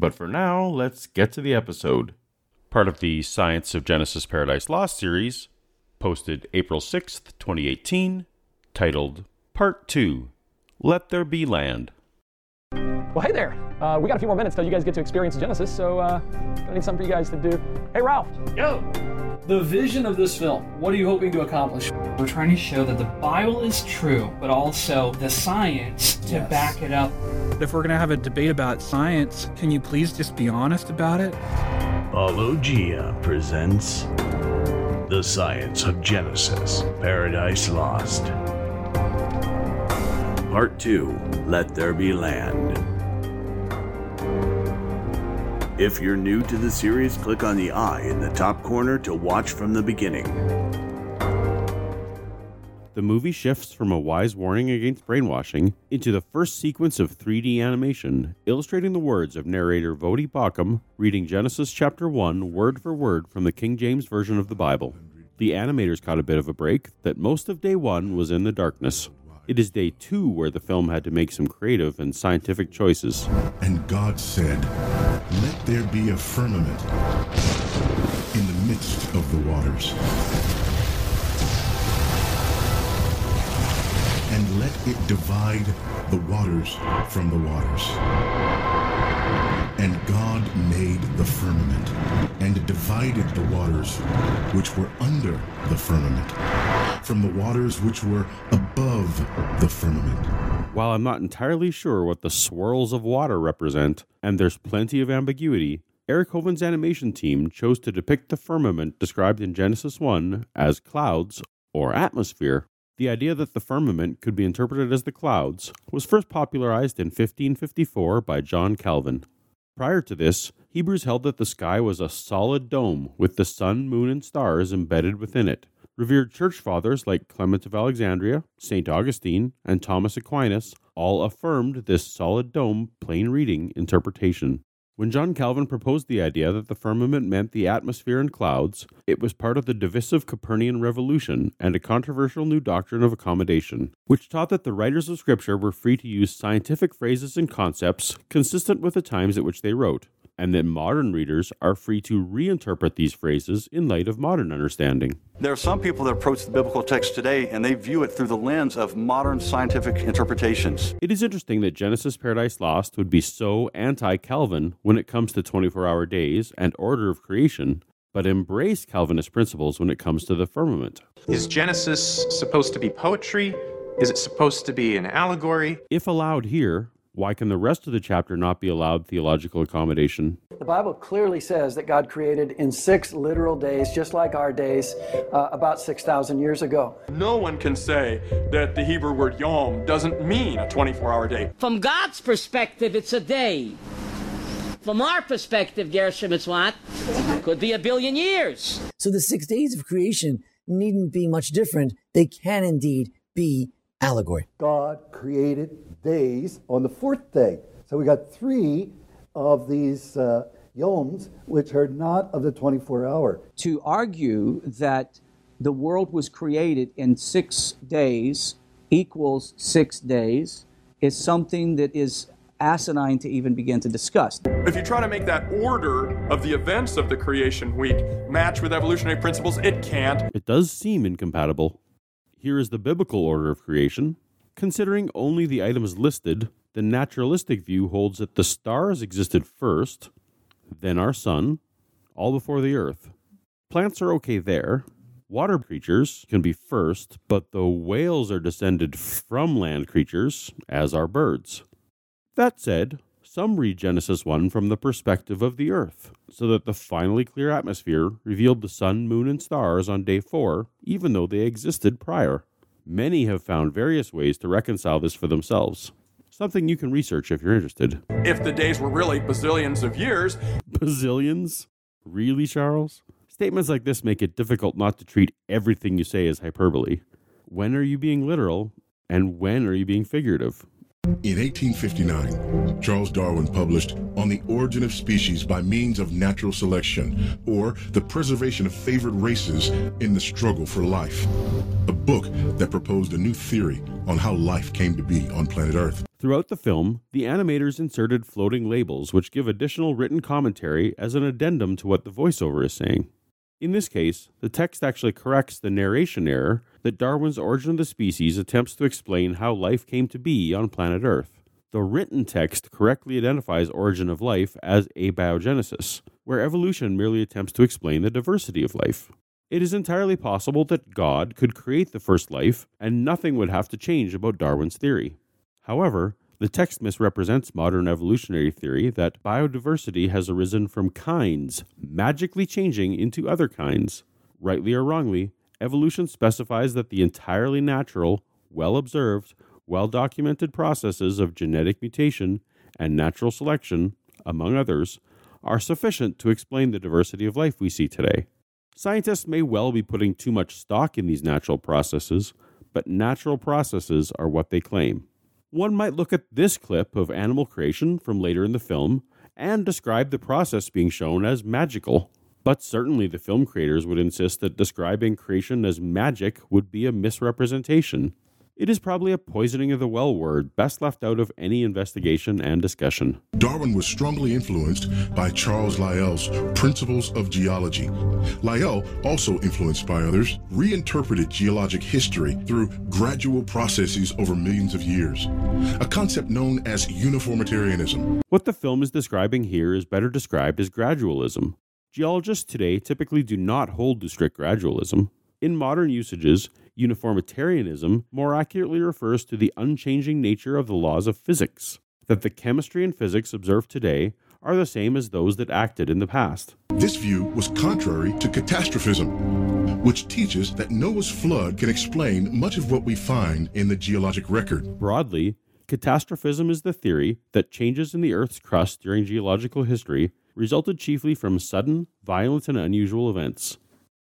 But for now, let's get to the episode. Part of the Science of Genesis Paradise Lost series, posted April 6th, 2018, titled Part 2 Let There Be Land. Well, hey there. Uh, we got a few more minutes till you guys get to experience Genesis, so uh, I need something for you guys to do. Hey, Ralph. Yo! The vision of this film, what are you hoping to accomplish? We're trying to show that the Bible is true, but also the science to Yes. back it up. If we're going to have a debate about science, can you please just be honest about it? Paulogia presents The Science of Genesis Paradise Lost. Part 2 Let There Be Land. If you're new to the series, click on the eye in the top corner to watch from the beginning. The movie shifts from a wise warning against brainwashing into the first sequence of 3D animation, illustrating the words of narrator Voddie Baucham reading Genesis chapter 1 word for word from the King James Version of the Bible. The animators caught a bit of a break that most of day 1 was in the darkness. It is day 2 where the film had to make some creative and scientific choices. And God said, Let there be a firmament in the midst of the waters, and let it divide the waters from the waters. And God made the firmament, and divided the waters which were under the firmament from the waters which were above the firmament. While I'm not entirely sure what the swirls of water represent, and there's plenty of ambiguity, Eric Hovind's animation team chose to depict the firmament described in Genesis 1 as clouds or atmosphere. The idea that the firmament could be interpreted as the clouds was first popularized in 1554 by John Calvin. Prior to this, Hebrews held that the sky was a solid dome with the sun, moon, and stars embedded within it. Revered church fathers like Clement of Alexandria, St. Augustine, and Thomas Aquinas all affirmed this solid dome plain reading interpretation. When John Calvin proposed the idea that the firmament meant the atmosphere and clouds, it was part of the divisive Copernican revolution and a controversial new doctrine of accommodation, which taught that the writers of Scripture were free to use scientific phrases and concepts consistent with the times at which they wrote, and that modern readers are free to reinterpret these phrases in light of modern understanding. There are some people that approach the biblical text today and they view it through the lens of modern scientific interpretations. It is interesting that Genesis Paradise Lost would be so anti Calvin when it comes to 24 hour days and order of creation, but embrace Calvinist principles when it comes to the firmament. Is Genesis supposed to be poetry? Is it supposed to be an allegory? If allowed here, why can the rest of the chapter not be allowed theological accommodation? The Bible clearly says that God created in six literal days, just like our days, uh, about 6,000 years ago. No one can say that the Hebrew word yom doesn't mean a 24 hour day. From God's perspective, it's a day. From our perspective, Gershom, it's what? Could be a billion years. So the six days of creation needn't be much different. They can indeed be allegory. God created days on the fourth day. So we got three of these uh, yoms, which are not of the 24 hour. to argue that the world was created in six days equals six days is something that is asinine to even begin to discuss. If you try to make that order of the events of the creation week match with evolutionary principles, it can't. It does seem incompatible. Here is the biblical order of creation. Considering only the items listed, the naturalistic view holds that the stars existed first, then our sun, all before the earth. Plants are okay there. Water creatures can be first, but the whales are descended from land creatures, as are birds. That said, some read Genesis 1 from the perspective of the earth, so that the finally clear atmosphere revealed the sun, moon, and stars on day 4, even though they existed prior. Many have found various ways to reconcile this for themselves. something you can research if you're interested. If the days were really bazillions of years, Bazillions? Really, Charles? Statements like this make it difficult not to treat everything you say as hyperbole. When are you being literal, and when are you being figurative? In 1859, Charles Darwin published On the Origin of Species by Means of Natural Selection, or The Preservation of Favored Races in the Struggle for Life, a book that proposed a new theory on how life came to be on planet Earth. Throughout the film, the animators inserted floating labels which give additional written commentary as an addendum to what the voiceover is saying. In this case, the text actually corrects the narration error that Darwin's Origin of the Species attempts to explain how life came to be on planet Earth. The written text correctly identifies origin of life as abiogenesis, where evolution merely attempts to explain the diversity of life. It is entirely possible that God could create the first life and nothing would have to change about Darwin's theory. However, the text misrepresents modern evolutionary theory that biodiversity has arisen from kinds magically changing into other kinds. Rightly or wrongly, evolution specifies that the entirely natural, well observed, well documented processes of genetic mutation and natural selection, among others, are sufficient to explain the diversity of life we see today. Scientists may well be putting too much stock in these natural processes, but natural processes are what they claim. One might look at this clip of animal creation from later in the film and describe the process being shown as magical. But certainly the film creators would insist that describing creation as magic would be a misrepresentation. It is probably a poisoning of the well word best left out of any investigation and discussion. Darwin was strongly influenced by Charles Lyell's Principles of Geology. Lyell, also influenced by others, reinterpreted geologic history through gradual processes over millions of years, a concept known as uniformitarianism. What the film is describing here is better described as gradualism. Geologists today typically do not hold to strict gradualism. In modern usages, uniformitarianism more accurately refers to the unchanging nature of the laws of physics, that the chemistry and physics observed today are the same as those that acted in the past. This view was contrary to catastrophism, which teaches that Noah's flood can explain much of what we find in the geologic record. Broadly, catastrophism is the theory that changes in the Earth's crust during geological history resulted chiefly from sudden, violent, and unusual events.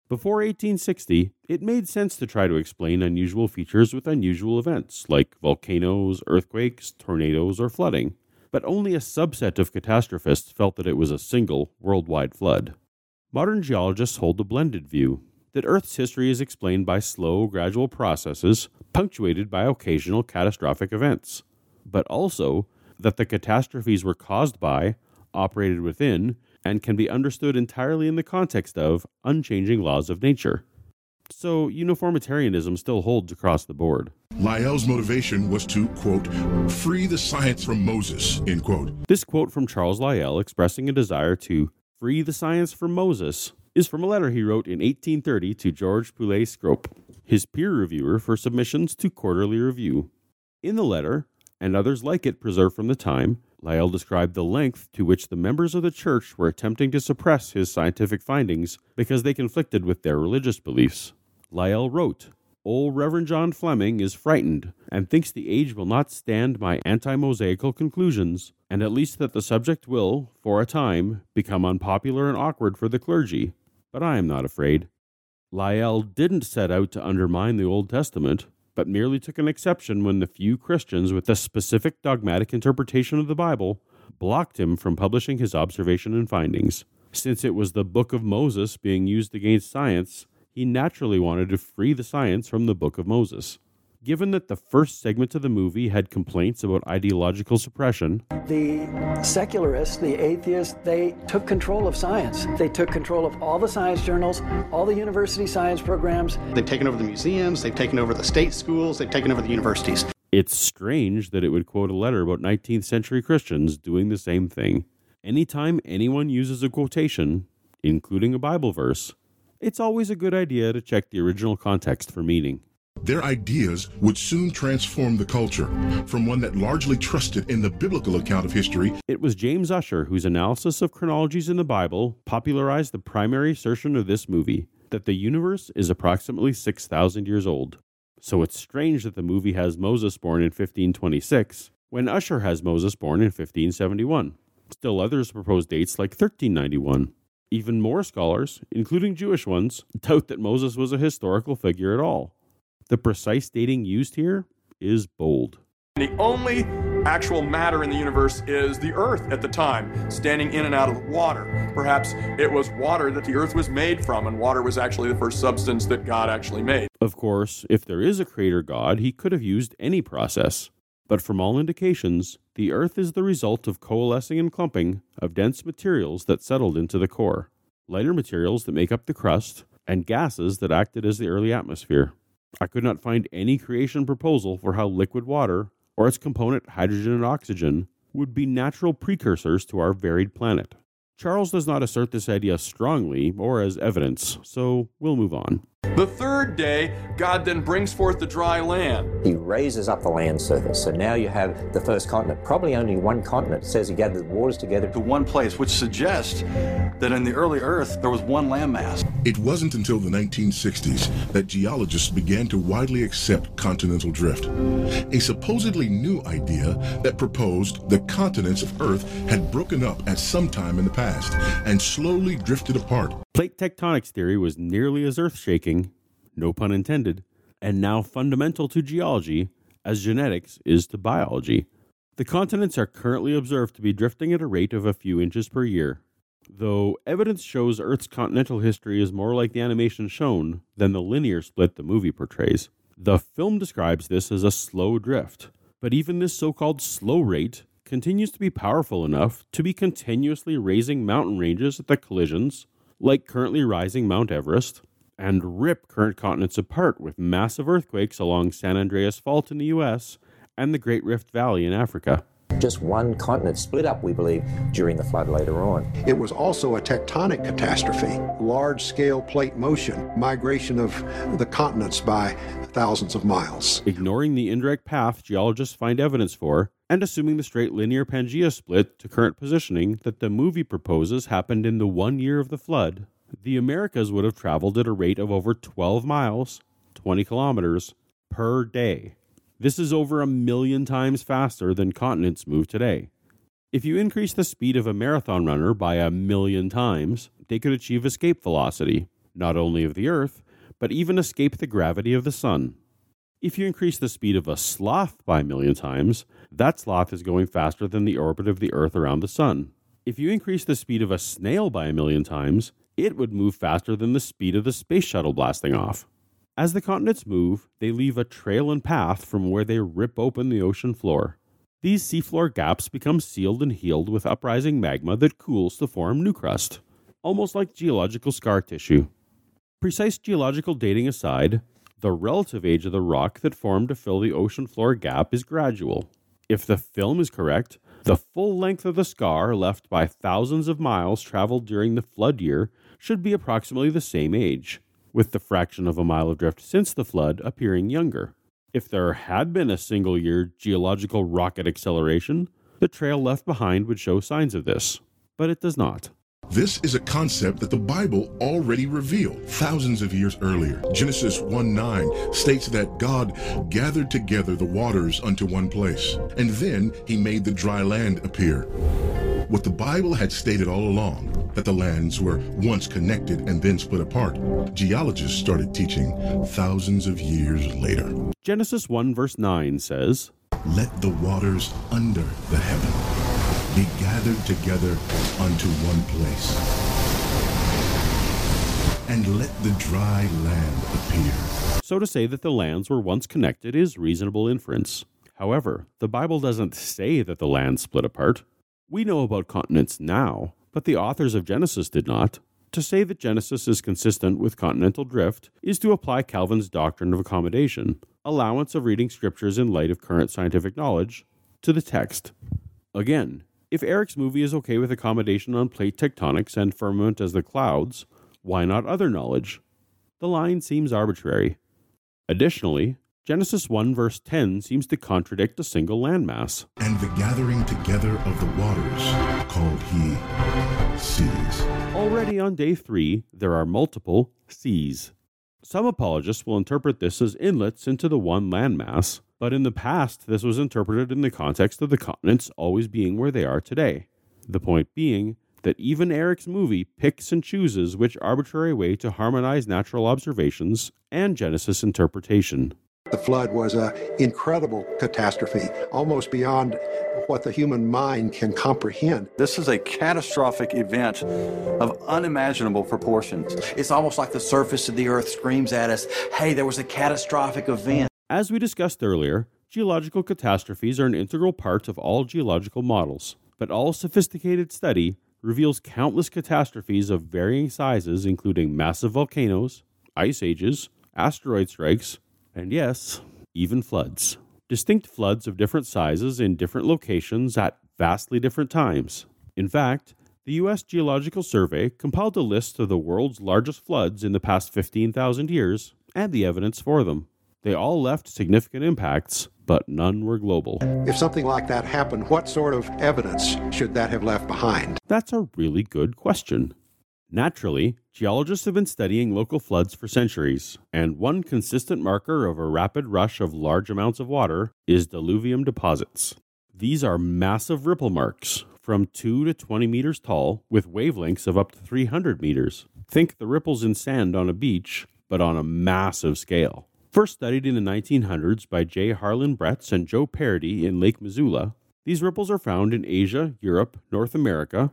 Before 1860, it made sense to try to explain unusual features with unusual events, like volcanoes, earthquakes, tornadoes, or flooding. But only a subset of catastrophists felt that it was a single, worldwide flood. Modern geologists hold the blended view that Earth's history is explained by slow, gradual processes punctuated by occasional catastrophic events, but also that the catastrophes were caused by, operated within, and can be understood entirely in the context of unchanging laws of nature. So, uniformitarianism still holds across the board. Lyell's motivation was to, quote, free the science from Moses, end quote. This quote from Charles Lyell expressing a desire to free the science from Moses is from a letter he wrote in 1830 to George Poulett Scrope, his peer reviewer for submissions to Quarterly Review. In the letter, and others like it preserved from the time, Lyell described the length to which the members of the church were attempting to suppress his scientific findings because they conflicted with their religious beliefs. Lyell wrote, Old Reverend John Fleming is frightened and thinks the age will not stand my anti Mosaical conclusions, and at least that the subject will, for a time, become unpopular and awkward for the clergy. But I am not afraid. Lyell didn't set out to undermine the Old Testament, but merely took an exception when the few Christians with a specific dogmatic interpretation of the Bible blocked him from publishing his observation and findings. Since it was the Book of Moses being used against science, he naturally wanted to free the science from the Book of Moses. Given that the first segment of the movie had complaints about ideological suppression, The secularists, the atheists, they took control of science. They took control of all the science journals, all the university science programs. They've taken over the museums, they've taken over the state schools, they've taken over the universities. it's strange that it would quote a letter about 19th century Christians doing the same thing. Anytime anyone uses a quotation, including a Bible verse, it's always a good idea to check the original context for meaning. Their ideas would soon transform the culture from one that largely trusted in the biblical account of history. It was James Ussher whose analysis of chronologies in the Bible popularized the primary assertion of this movie that the universe is approximately 6,000 years old. So it's strange that the movie has Moses born in 1526 when Ussher has Moses born in 1571. Still others propose dates like 1391. Even more scholars, including Jewish ones, doubt that Moses was a historical figure at all. The precise dating used here is bold. The only actual matter in the universe is the earth at the time, standing in and out of water. Perhaps it was water that the earth was made from, and water was actually the first substance that God actually made. Of course, if there is a creator God, he could have used any process. But from all indications, the Earth is the result of coalescing and clumping of dense materials that settled into the core, lighter materials that make up the crust, and gases that acted as the early atmosphere. I could not find any creation proposal for how liquid water, or its component hydrogen and oxygen, would be natural precursors to our varied planet. Charles does not assert this idea strongly or as evidence, so we'll move on. The third day, God then brings forth the dry land. He raises up the land surface. So now you have the first continent. Probably only one continent. It says he gathered the waters together to one place, which suggests that in the early Earth there was one landmass. It wasn't until the 1960s that geologists began to widely accept continental drift, a supposedly new idea that proposed the continents of Earth had broken up at some time in the past and slowly drifted apart. Plate tectonics theory was nearly as earth shaking, no pun intended, and now fundamental to geology as genetics is to biology. The continents are currently observed to be drifting at a rate of a few inches per year, though evidence shows Earth's continental history is more like the animation shown than the linear split the movie portrays. The film describes this as a slow drift, but even this so called slow rate continues to be powerful enough to be continuously raising mountain ranges at the collisions like currently rising Mount Everest, and rip current continents apart with massive earthquakes along San Andreas Fault in the US and the Great Rift Valley in Africa. Just one continent split up, we believe, during the flood later on. It was also a tectonic catastrophe, large scale plate motion, migration of the continents by thousands of miles. Ignoring the indirect path geologists find evidence for, and assuming the straight linear Pangea split to current positioning that the movie proposes happened in the one year of the flood, the Americas would have traveled at a rate of over 12 miles, 20 kilometers, per day. This is over a million times faster than continents move today. If you increase the speed of a marathon runner by a million times, they could achieve escape velocity, not only of the Earth, but even escape the gravity of the Sun. If you increase the speed of a sloth by a million times, that sloth is going faster than the orbit of the Earth around the Sun. If you increase the speed of a snail by a million times, it would move faster than the speed of the space shuttle blasting off. As the continents move, they leave a trail and path from where they rip open the ocean floor. These seafloor gaps become sealed and healed with uprising magma that cools to form new crust, almost like geological scar tissue. Precise geological dating aside, the relative age of the rock that formed to fill the ocean floor gap is gradual. If the film is correct, the full length of the scar left by thousands of miles traveled during the flood year should be approximately the same age, with the fraction of a mile of drift since the flood appearing younger. If there had been a single year geological rocket acceleration, the trail left behind would show signs of this, but it does not. This is a concept that the Bible already revealed thousands of years earlier. Genesis 1 9 states that God gathered together the waters unto one place, and then he made the dry land appear. What the Bible had stated all along, that the lands were once connected and then split apart, geologists started teaching thousands of years later. Genesis 1 verse 9 says, Let the waters under the heaven gathered together unto one place. And let the dry land appear. So to say that the lands were once connected is reasonable inference. However, the Bible doesn't say that the land split apart. We know about continents now, but the authors of Genesis did not. To say that Genesis is consistent with continental drift is to apply Calvin's doctrine of accommodation, allowance of reading scriptures in light of current scientific knowledge, to the text. Again, if Eric's movie is okay with accommodation on plate tectonics and firmament as the clouds, why not other knowledge? The line seems arbitrary. Additionally, Genesis 1 verse 10 seems to contradict a single landmass. And the gathering together of the waters called he seas. Already on day 3, there are multiple seas. Some apologists will interpret this as inlets into the one landmass, But in the past, this was interpreted in the context of the continents always being where they are today. The point being that even Eric's movie picks and chooses which arbitrary way to harmonize natural observations and Genesis interpretation. The flood was an incredible catastrophe, almost beyond what the human mind can comprehend. This is a catastrophic event of unimaginable proportions. It's almost like the surface of the earth screams at us, hey, there was a catastrophic event. As we discussed earlier, geological catastrophes are an integral part of all geological models, but all sophisticated study reveals countless catastrophes of varying sizes, including massive volcanoes, ice ages, asteroid strikes, and yes, even floods. Distinct floods of different sizes in different locations at vastly different times. In fact, the U.S. Geological Survey compiled a list of the world's largest floods in the past 15,000 years and the evidence for them. They all left significant impacts, but none were global. If something like that happened, what sort of evidence should that have left behind? That's a really good question. Naturally, geologists have been studying local floods for centuries, and one consistent marker of a rapid rush of large amounts of water is diluvium deposits. These are massive ripple marks, from 2 to 20 meters tall, with wavelengths of up to 300 meters. Think the ripples in sand on a beach, but on a massive scale. First studied in the 1900s by J. Harlan Bretz and Joe Pardee in Lake Missoula, these ripples are found in Asia, Europe, North America,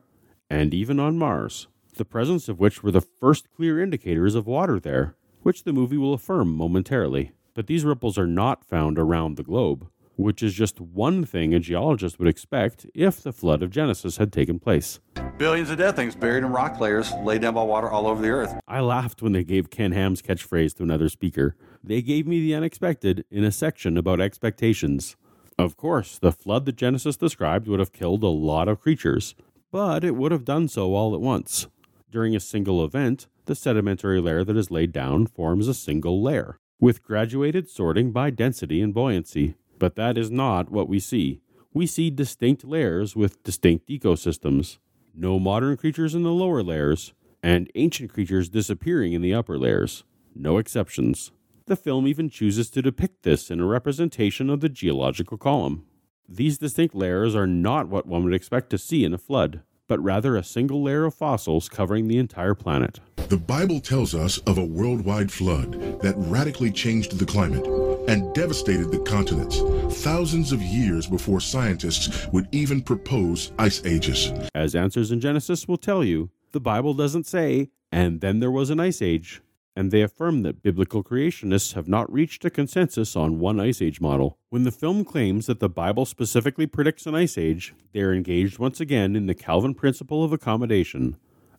and even on Mars the presence of which were the first clear indicators of water there, which the movie will affirm momentarily. But these ripples are not found around the globe, which is just one thing a geologist would expect if the flood of Genesis had taken place. Billions of dead things buried in rock layers laid down by water all over the earth. I laughed when they gave Ken Ham's catchphrase to another speaker. They gave me the unexpected in a section about expectations. Of course, the flood that Genesis described would have killed a lot of creatures, but it would have done so all at once. During a single event, the sedimentary layer that is laid down forms a single layer, with graduated sorting by density and buoyancy. But that is not what we see. We see distinct layers with distinct ecosystems. No modern creatures in the lower layers, and ancient creatures disappearing in the upper layers. No exceptions. The film even chooses to depict this in a representation of the geological column. These distinct layers are not what one would expect to see in a flood but rather a single layer of fossils covering the entire planet. The Bible tells us of a worldwide flood that radically changed the climate and devastated the continents thousands of years before scientists would even propose ice ages. As Answers in Genesis will tell you, the Bible doesn't say, and then there was an ice age and they affirm that biblical creationists have not reached a consensus on one ice age model. When the film claims that the Bible specifically predicts an ice age, they are engaged once again in the Calvin principle of accommodation,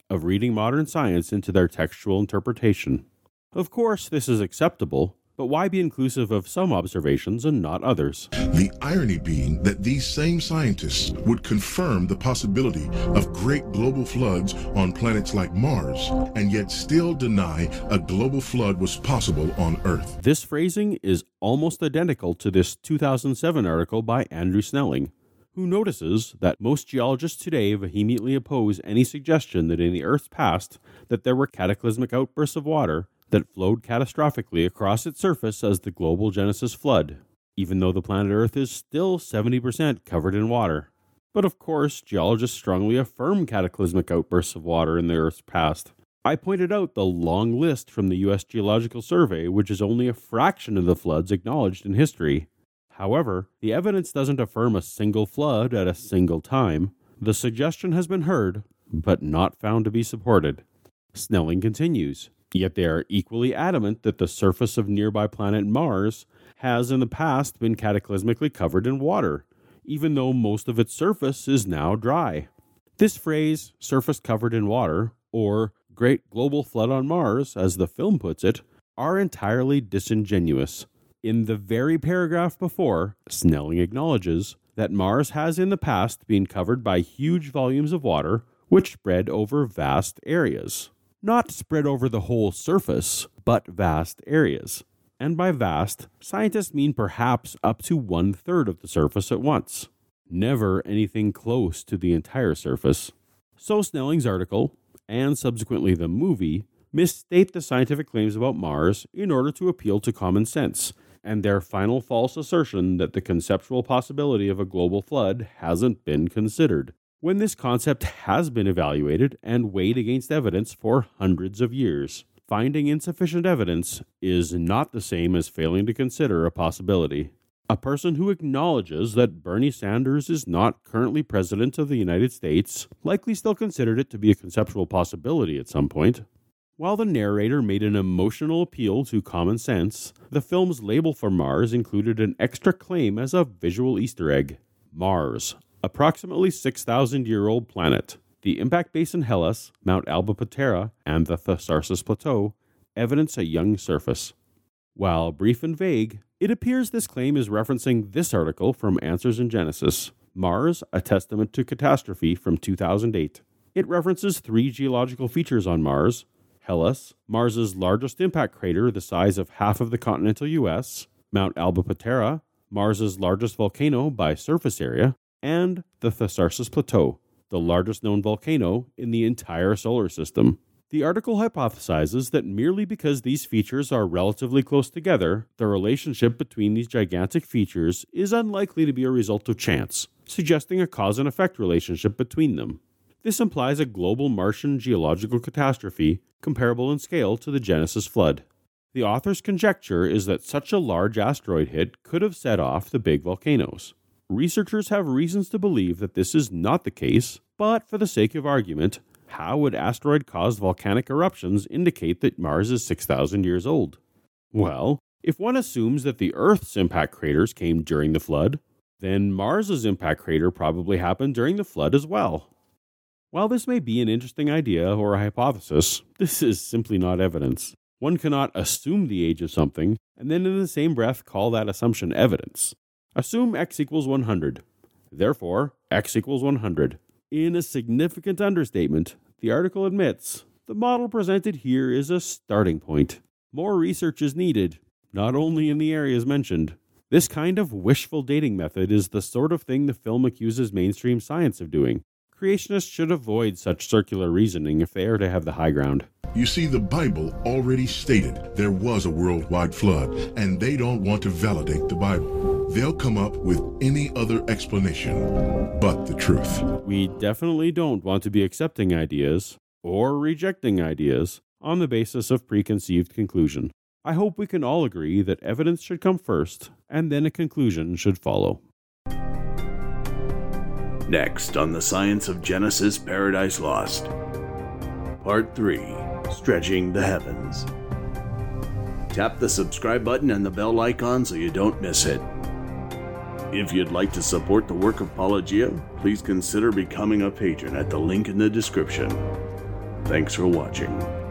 of reading modern science into their textual interpretation. Of course, this is acceptable, but why be inclusive of some observations and not others? The irony being that these same scientists would confirm the possibility of great global floods on planets like Mars, and yet still deny a global flood was possible on Earth. This phrasing is almost identical to this 2007 article by Andrew Snelling who notices that most geologists today vehemently oppose any suggestion that in the Earth's past that there were cataclysmic outbursts of water that flowed catastrophically across its surface as the global Genesis flood, even though the planet Earth is still 70% covered in water. But of course, geologists strongly affirm cataclysmic outbursts of water in the Earth's past. I pointed out the long list from the U.S. Geological Survey, which is only a fraction of the floods acknowledged in history. However, the evidence doesn't affirm a single flood at a single time. The suggestion has been heard, but not found to be supported. Snelling continues. Yet they are equally adamant that the surface of nearby planet Mars has in the past been cataclysmically covered in water, even though most of its surface is now dry. This phrase, surface covered in water, or Great Global Flood on Mars, as the film puts it, are entirely disingenuous. In the very paragraph before, Snelling acknowledges that Mars has in the past been covered by huge volumes of water which spread over vast areas not spread over the whole surface, but vast areas. And by vast, scientists mean perhaps up to one third of the surface at once, never anything close to the entire surface. So Snelling's article, and subsequently the movie, misstate the scientific claims about Mars in order to appeal to common sense and their final false assertion that the conceptual possibility of a global flood hasn't been considered, when this concept has been evaluated and weighed against evidence for hundreds of years. Finding insufficient evidence is not the same as failing to consider a possibility. A person who acknowledges that Bernie Sanders is not currently president of the United States likely still considered it to be a conceptual possibility at some point. While the narrator made an emotional appeal to common sense, the film's label for Mars included an extra claim as a visual Easter egg Mars, approximately 6,000 year old planet. The impact basin Hellas, Mount Alba Patera, and the Tharsis Plateau evidence a young surface. While brief and vague, it appears this claim is referencing this article from Answers in Genesis Mars, a Testament to Catastrophe from 2008. It references three geological features on Mars Hellas, Mars's largest impact crater the size of half of the continental US, Mount Alba Patera, Mars's largest volcano by surface area, and the Tharsis Plateau, the largest known volcano in the entire solar system. The article hypothesizes that merely because these features are relatively close together, the relationship between these gigantic features is unlikely to be a result of chance, suggesting a cause and effect relationship between them. This implies a global Martian geological catastrophe comparable in scale to the Genesis flood. The author's conjecture is that such a large asteroid hit could have set off the big volcanoes. Researchers have reasons to believe that this is not the case, but for the sake of argument, how would asteroid caused volcanic eruptions indicate that Mars is 6,000 years old? Well, if one assumes that the Earth's impact craters came during the flood, then Mars's impact crater probably happened during the flood as well. While this may be an interesting idea or a hypothesis, this is simply not evidence. One cannot assume the age of something and then in the same breath call that assumption evidence. Assume x equals 100. Therefore, x equals 100. In a significant understatement, the article admits the model presented here is a starting point. More research is needed, not only in the areas mentioned. This kind of wishful dating method is the sort of thing the film accuses mainstream science of doing. Creationists should avoid such circular reasoning if they are to have the high ground. You see, the Bible already stated there was a worldwide flood, and they don't want to validate the Bible. They'll come up with any other explanation but the truth. We definitely don't want to be accepting ideas or rejecting ideas on the basis of preconceived conclusion. I hope we can all agree that evidence should come first and then a conclusion should follow. Next on the Science of Genesis Paradise Lost. Part 3 Stretching the Heavens. Tap the subscribe button and the bell icon so you don't miss it. If you'd like to support the work of Paulogia, please consider becoming a patron at the link in the description. Thanks for watching.